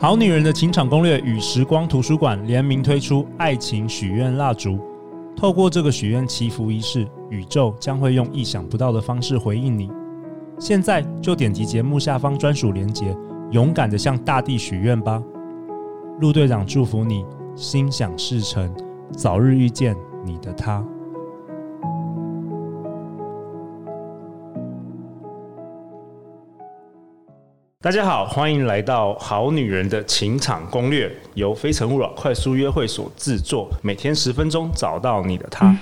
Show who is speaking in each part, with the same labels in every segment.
Speaker 1: 好女人的情场攻略与时光图书馆联名推出爱情许愿蜡烛，透过这个许愿祈福仪式，宇宙将会用意想不到的方式回应你。现在就点击节目下方专属链接，勇敢地向大地许愿吧！陆队长祝福你心想事成，早日遇见你的他。大家好，欢迎来到《好女人的情场攻略》，由非诚勿扰快速约会所制作，每天十分钟，找到你的他。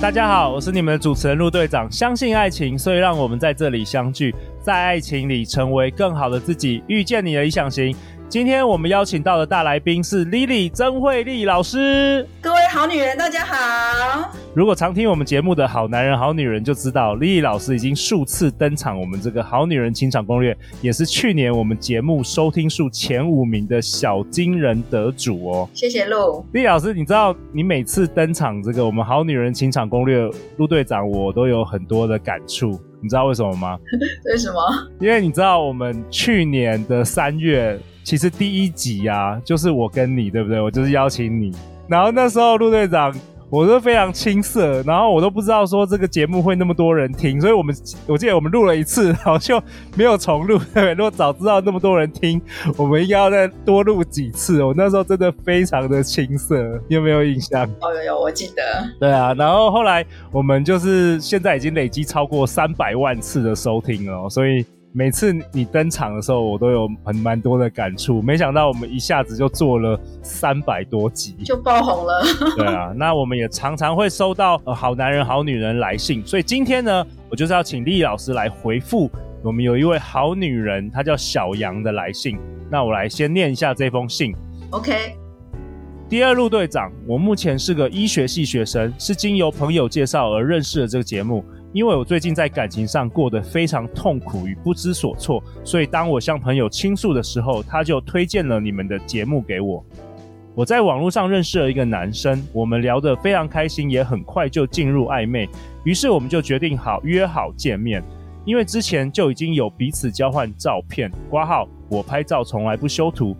Speaker 1: 大家好，我是你们的主持人陆队长。相信爱情，所以让我们在这里相聚。在爱情里成为更好的自己，遇见你的理想型。今天我们邀请到的大来宾是 Lily 曾慧丽老师。
Speaker 2: 各位好女人，大家好。
Speaker 1: 如果常听我们节目的好男人、好女人就知道，Lily 老师已经数次登场我们这个《好女人情场攻略》，也是去年我们节目收听数前五名的小金人得主哦。
Speaker 2: 谢谢陆。
Speaker 1: Lily 老师，你知道你每次登场这个我们《好女人情场攻略》，陆队长我都有很多的感触。你知道为什么吗？
Speaker 2: 为什么？
Speaker 1: 因为你知道我们去年的三月，其实第一集呀、啊，就是我跟你，对不对？我就是邀请你，然后那时候陆队长。我都非常青涩，然后我都不知道说这个节目会那么多人听，所以我们我记得我们录了一次，然后就没有重录。对，如果早知道那么多人听，我们应该要再多录几次。我那时候真的非常的青涩，你有没有印象？
Speaker 2: 哦，有有，我记得。
Speaker 1: 对啊，然后后来我们就是现在已经累积超过三百万次的收听了，所以。每次你登场的时候，我都有很蛮多的感触。没想到我们一下子就做了三百多集，
Speaker 2: 就爆红了。
Speaker 1: 对啊，那我们也常常会收到呃好男人、好女人来信，所以今天呢，我就是要请 Lily 老师来回复我们有一位好女人，她叫小杨的来信。那我来先念一下这封信。
Speaker 2: OK。
Speaker 1: 第二路队长，我目前是个医学系学生，是经由朋友介绍而认识了这个节目。因为我最近在感情上过得非常痛苦与不知所措，所以当我向朋友倾诉的时候，他就推荐了你们的节目给我。我在网络上认识了一个男生，我们聊得非常开心，也很快就进入暧昧。于是我们就决定好约好见面。因为之前就已经有彼此交换照片，挂号我拍照从来不修图，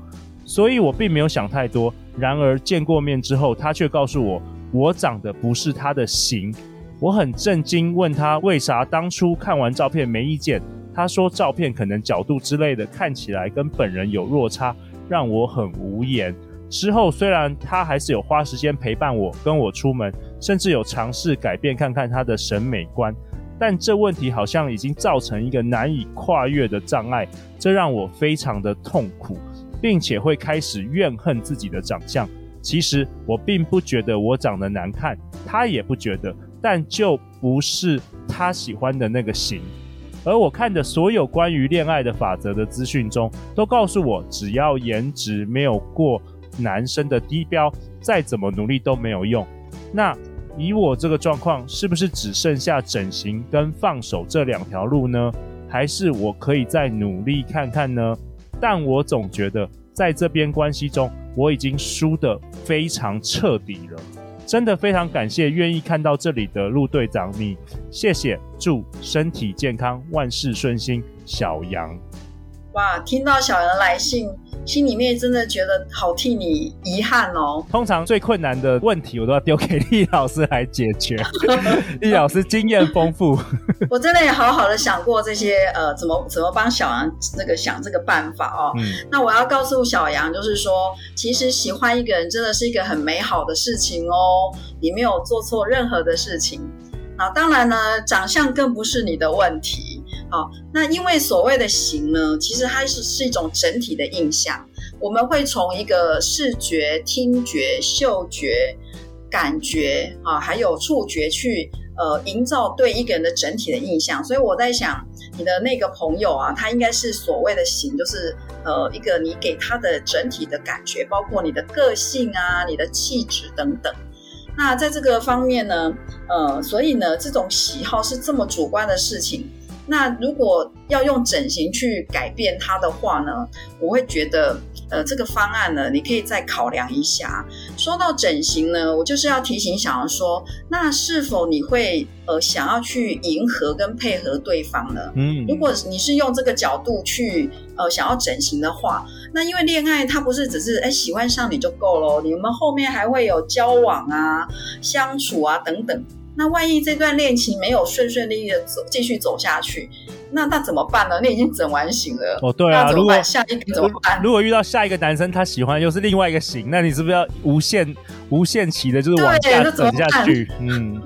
Speaker 1: 所以我并没有想太多。然而见过面之后，他却告诉我，我长得不是他的型。我很震惊，问他为啥当初看完照片没意见。他说照片可能角度之类的看起来跟本人有落差，让我很无言。之后虽然他还是有花时间陪伴我，跟我出门，甚至有尝试改变看看他的审美观，但这问题好像已经造成一个难以跨越的障碍，这让我非常的痛苦，并且会开始怨恨自己的长相。其实我并不觉得我长得难看，他也不觉得。但就不是他喜欢的那个型，而我看的所有关于恋爱的法则的资讯中，都告诉我，只要颜值没有过男生的低标，再怎么努力都没有用。那以我这个状况，是不是只剩下整形跟放手这两条路呢？还是我可以再努力看看呢？但我总觉得，在这边关系中，我已经输得非常彻底了。真的非常感谢愿意看到这里的陆队长你，谢谢，祝身体健康，万事顺心，小杨。
Speaker 2: 哇，听到小杨来信，心里面真的觉得好替你遗憾哦。
Speaker 1: 通常最困难的问题，我都要丢给丽老师来解决。丽老师经验丰富，
Speaker 2: 我真的也好好的想过这些，呃，怎么怎么帮小杨那个想这个办法哦。嗯，那我要告诉小杨，就是说，其实喜欢一个人真的是一个很美好的事情哦，你没有做错任何的事情。啊，当然呢，长相更不是你的问题。好，那因为所谓的型呢，其实它是是一种整体的印象。我们会从一个视觉、听觉、嗅觉、感觉啊，还有触觉去呃营造对一个人的整体的印象。所以我在想，你的那个朋友啊，他应该是所谓的型，就是呃一个你给他的整体的感觉，包括你的个性啊、你的气质等等。那在这个方面呢，呃，所以呢，这种喜好是这么主观的事情。那如果要用整形去改变它的话呢，我会觉得，呃，这个方案呢，你可以再考量一下。说到整形呢，我就是要提醒小杨说，那是否你会呃想要去迎合跟配合对方呢？嗯，如果你是用这个角度去呃想要整形的话，那因为恋爱它不是只是哎喜欢上你就够了，你们后面还会有交往啊、相处啊等等。那万一这段恋情没有顺顺利利的走，继续走下去，那那怎么办呢？你已经整完型了
Speaker 1: 哦，对啊，
Speaker 2: 如果下一个怎么办？
Speaker 1: 如果遇到下一个男生他喜欢又是另外一个型，那你是不是要无限无限期的就是往下整下去？嗯。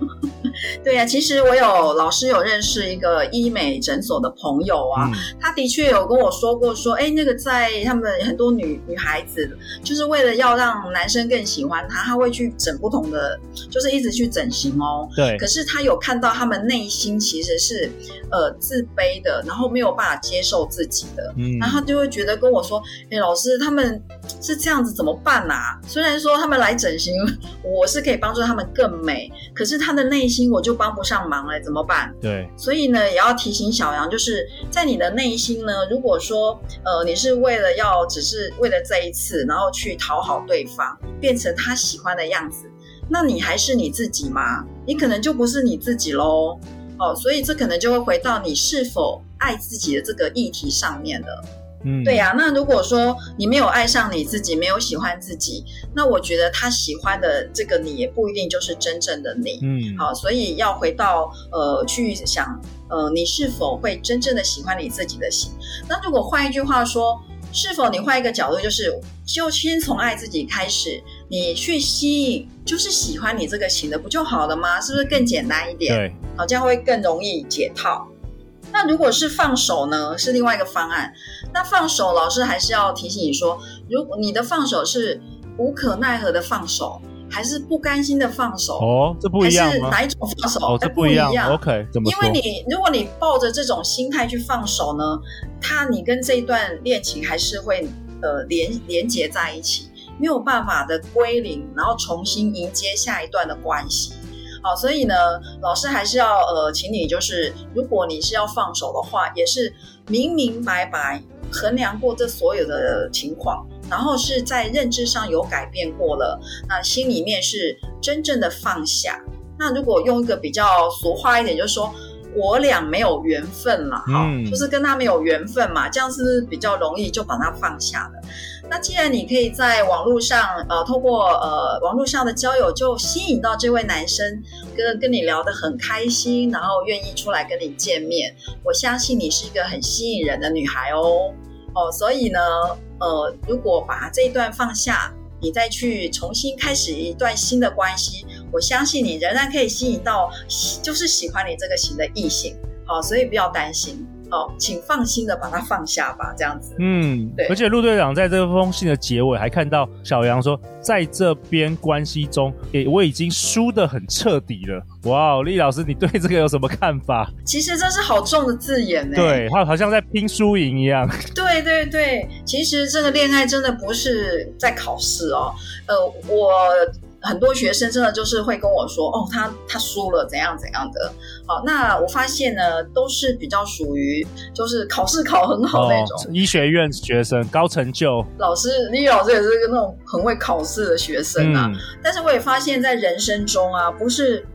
Speaker 2: 对呀、啊，其实我有老师有认识一个医美诊所的朋友啊，嗯、他的确有跟我说过，说，哎，那个在他们很多女女孩子，就是为了要让男生更喜欢她，他会去整不同的，就是一直去整形哦。
Speaker 1: 对。
Speaker 2: 可是他有看到他们内心其实是呃自卑的，然后没有办法接受自己的，嗯，然后他就会觉得跟我说，哎，老师他们是这样子怎么办啊？虽然说他们来整形，我是可以帮助他们更美，可是他的内心。我就帮不上忙了，怎么办？
Speaker 1: 对，
Speaker 2: 所以呢，也要提醒小杨，就是在你的内心呢，如果说呃，你是为了要只是为了这一次，然后去讨好对方，变成他喜欢的样子，那你还是你自己吗？你可能就不是你自己喽。哦，所以这可能就会回到你是否爱自己的这个议题上面了。嗯，对呀、啊。那如果说你没有爱上你自己，没有喜欢自己，那我觉得他喜欢的这个你也不一定就是真正的你。嗯，好，所以要回到呃去想，呃，你是否会真正的喜欢你自己的心？那如果换一句话说，是否你换一个角度，就是就先从爱自己开始，你去吸引就是喜欢你这个型的，不就好了吗？是不是更简单一点？
Speaker 1: 对，
Speaker 2: 好，这样会更容易解套。那如果是放手呢？是另外一个方案。那放手，老师还是要提醒你说，如果你的放手是无可奈何的放手，还是不甘心的放手？
Speaker 1: 哦，这不一样吗？
Speaker 2: 还是哪一种放手？
Speaker 1: 哦，这不一样。欸、OK，怎么？
Speaker 2: 因为你如果你抱着这种心态去放手呢，他你跟这一段恋情还是会呃连连接在一起，没有办法的归零，然后重新迎接下一段的关系。好，所以呢，老师还是要呃，请你就是，如果你是要放手的话，也是明明白白衡量过这所有的情况，然后是在认知上有改变过了，那心里面是真正的放下。那如果用一个比较俗话一点，就是说。我俩没有缘分了，哈、嗯，就是跟他没有缘分嘛，这样是不是比较容易就把他放下了？那既然你可以在网络上，呃，透过呃网络上的交友就吸引到这位男生，跟跟你聊得很开心，然后愿意出来跟你见面，我相信你是一个很吸引人的女孩哦，哦，所以呢，呃，如果把这一段放下。你再去重新开始一段新的关系，我相信你仍然可以吸引到，就是喜欢你这个型的异性，好，所以不要担心。好，请放心的把它放下吧，这样子。
Speaker 1: 嗯，对。而且陆队长在这封信的结尾还看到小杨说，在这边关系中，诶，我已经输得很彻底了。哇，丽老师，你对这个有什么看法？
Speaker 2: 其实这是好重的字眼呢。
Speaker 1: 对，他好像在拼输赢一样。
Speaker 2: 对对对，其实这个恋爱真的不是在考试哦。呃，我。很多学生真的就是会跟我说，哦，他他输了，怎样怎样的。好，那我发现呢，都是比较属于就是考试考很好那种、哦、
Speaker 1: 医学院学生，高成就。
Speaker 2: 老师，李老师也是一个那种很会考试的学生啊。嗯、但是我也发现，在人生中啊，不是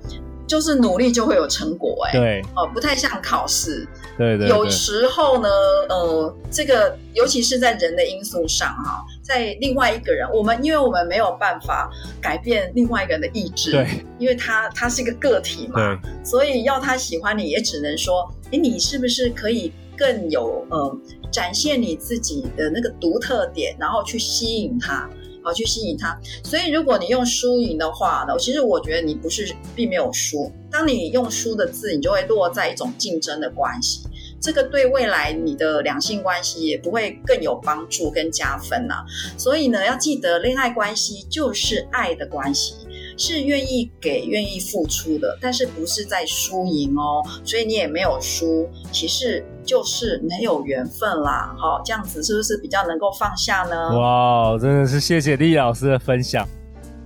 Speaker 2: 就是努力就会有成果哎、欸。
Speaker 1: 对。
Speaker 2: 哦，不太像考试。
Speaker 1: 对，对对。
Speaker 2: 有时候呢，呃，这个尤其是在人的因素上哈。在另外一个人，我们因为我们没有办法改变另外一个人的意志，
Speaker 1: 对，
Speaker 2: 因为他他是一个个体嘛，对，所以要他喜欢你，也只能说，哎，你是不是可以更有呃展现你自己的那个独特点，然后去吸引他，好去吸引他。所以如果你用输赢的话呢，其实我觉得你不是并没有输，当你用输的字，你就会落在一种竞争的关系。这个对未来你的两性关系也不会更有帮助跟加分呐、啊，所以呢，要记得恋爱关系就是爱的关系，是愿意给、愿意付出的，但是不是在输赢哦，所以你也没有输，其实就是没有缘分啦。好，这样子是不是比较能够放下呢？
Speaker 1: 哇，真的是谢谢丽老师的分享。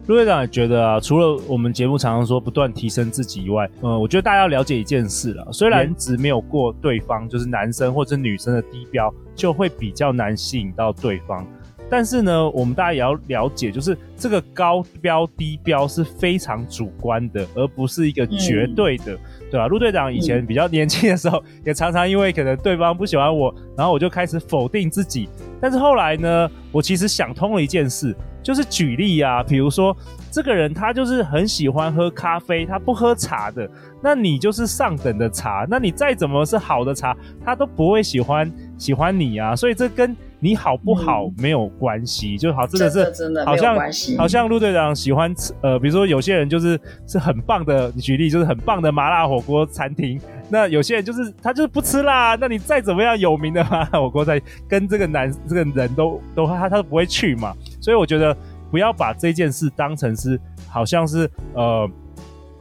Speaker 1: 陆队长也觉得啊，除了我们节目常常说不断提升自己以外，嗯，我觉得大家要了解一件事了，虽然颜值没有过对方，就是男生或者女生的低标，就会比较难吸引到对方。但是呢，我们大家也要了解，就是这个高标低标是非常主观的，而不是一个绝对的，嗯、对吧？陆队长以前比较年轻的时候，也常常因为可能对方不喜欢我，然后我就开始否定自己。但是后来呢，我其实想通了一件事，就是举例啊，比如说这个人他就是很喜欢喝咖啡，他不喝茶的，那你就是上等的茶，那你再怎么是好的茶，他都不会喜欢喜欢你啊，所以这跟。你好不好没有关系，嗯、就好，真的是好像好像陆队长喜欢吃呃，比如说有些人就是是很棒的，你举例就是很棒的麻辣火锅餐厅，那有些人就是他就是不吃辣，那你再怎么样有名的麻辣火锅在跟这个男这个人都都他他都不会去嘛，所以我觉得不要把这件事当成是好像是呃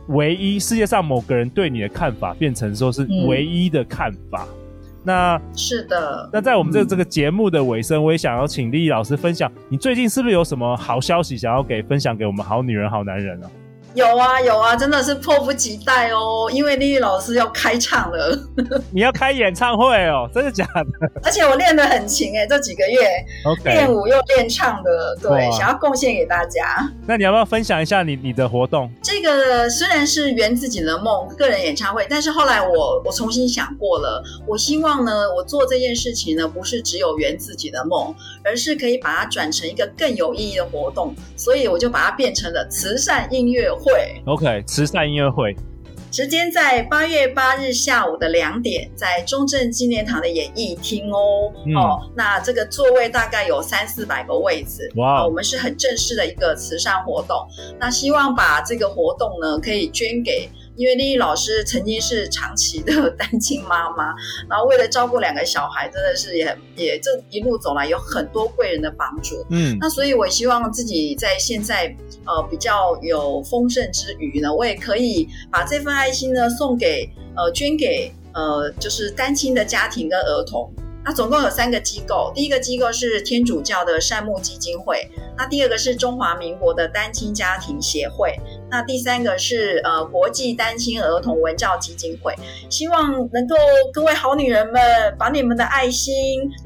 Speaker 1: 唯一世界上某个人对你的看法变成说是唯一的看法。嗯那
Speaker 2: 是的，
Speaker 1: 那在我们这、这个节目的尾声，我也想要请丽丽老师分享，你最近是不是有什么好消息想要给分享给我们好女人好男人呢、啊？
Speaker 2: 有啊有啊，真的是迫不及待哦，因为丽丽老师要开唱了。
Speaker 1: 你要开演唱会哦？真的假的？
Speaker 2: 而且我练得很勤哎，这几个月练.舞又练唱的，对，想要贡献给大家。
Speaker 1: 那你要不要分享一下你你的活动？
Speaker 2: 这个虽然是圆自己的梦，个人演唱会，但是后来我我重新想过了，我希望呢，我做这件事情呢，不是只有圆自己的梦，而是可以把它转成一个更有意义的活动，所以我就把它变成了慈善音乐会。
Speaker 1: OK，慈善音乐会
Speaker 2: 时间在八月八日下午的两点，在中正纪念堂的演艺厅哦、嗯。哦，那这个座位大概有三四百个位置。哇、哦，我们是很正式的一个慈善活动。那希望把这个活动呢，可以捐给。因为丽丽老师曾经是长期的单亲妈妈，然后为了照顾两个小孩，真的是也也这一路走来有很多贵人的帮助。嗯，那所以我希望自己在现在呃比较有丰盛之余呢，我也可以把这份爱心呢送给呃捐给呃就是单亲的家庭跟儿童。那总共有三个机构，第一个机构是天主教的善牧基金会，那第二个是中华民国的单亲家庭协会，那第三个是呃国际单亲儿童文教基金会。希望能够各位好女人们把你们的爱心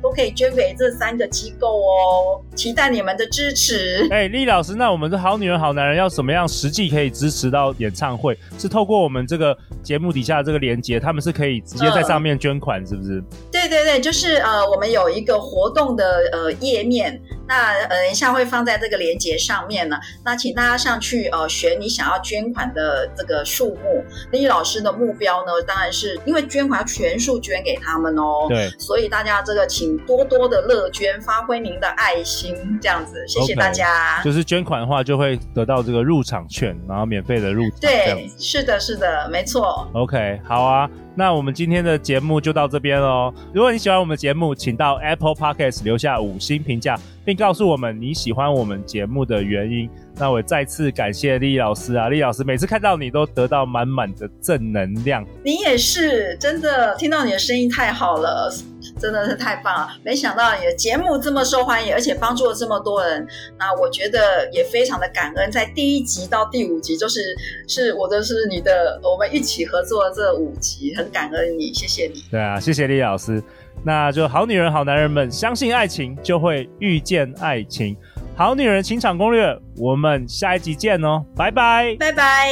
Speaker 2: 都可以捐给这三个机构哦，期待你们的支持。
Speaker 1: 哎、欸，莉老师，那我们的好女人好男人要怎么样实际可以支持到演唱会？是透过我们这个节目底下的这个连接，他们是可以直接在上面捐款，是不是？
Speaker 2: 嗯、对对对，就是。是呃，我们有一个活动的呃页面，那呃一下会放在这个链接上面呢。那请大家上去呃选你想要捐款的这个数目。那易老师的目标呢，当然是因为捐款要全数捐给他们哦。对，所以大家这个请多多的乐捐，发挥您的爱心，这样子，谢谢大家。
Speaker 1: Okay, 就是捐款的话，就会得到这个入场券，然后免费的入场。
Speaker 2: 对，是的，是的，没错。
Speaker 1: OK，好啊。那我们今天的节目就到这边喽。如果你喜欢我们的节目，请到 Apple Podcast 留下五星评价，并告诉我们你喜欢我们节目的原因。那我再次感谢莉莉老师啊，莉莉老师每次看到你都得到满满的正能量。
Speaker 2: 你也是，真的听到你的声音太好了。真的是太棒了！没想到你的节目这么受欢迎，而且帮助了这么多人。那我觉得也非常的感恩，在第一集到第五集，就是是我的是你的，我们一起合作的这五集，很感恩你，谢谢你。
Speaker 1: 对啊，谢谢莉老师。那就好女人好男人们，相信爱情就会遇见爱情。好女人情场攻略，我们下一集见哦，拜拜，
Speaker 2: 拜拜。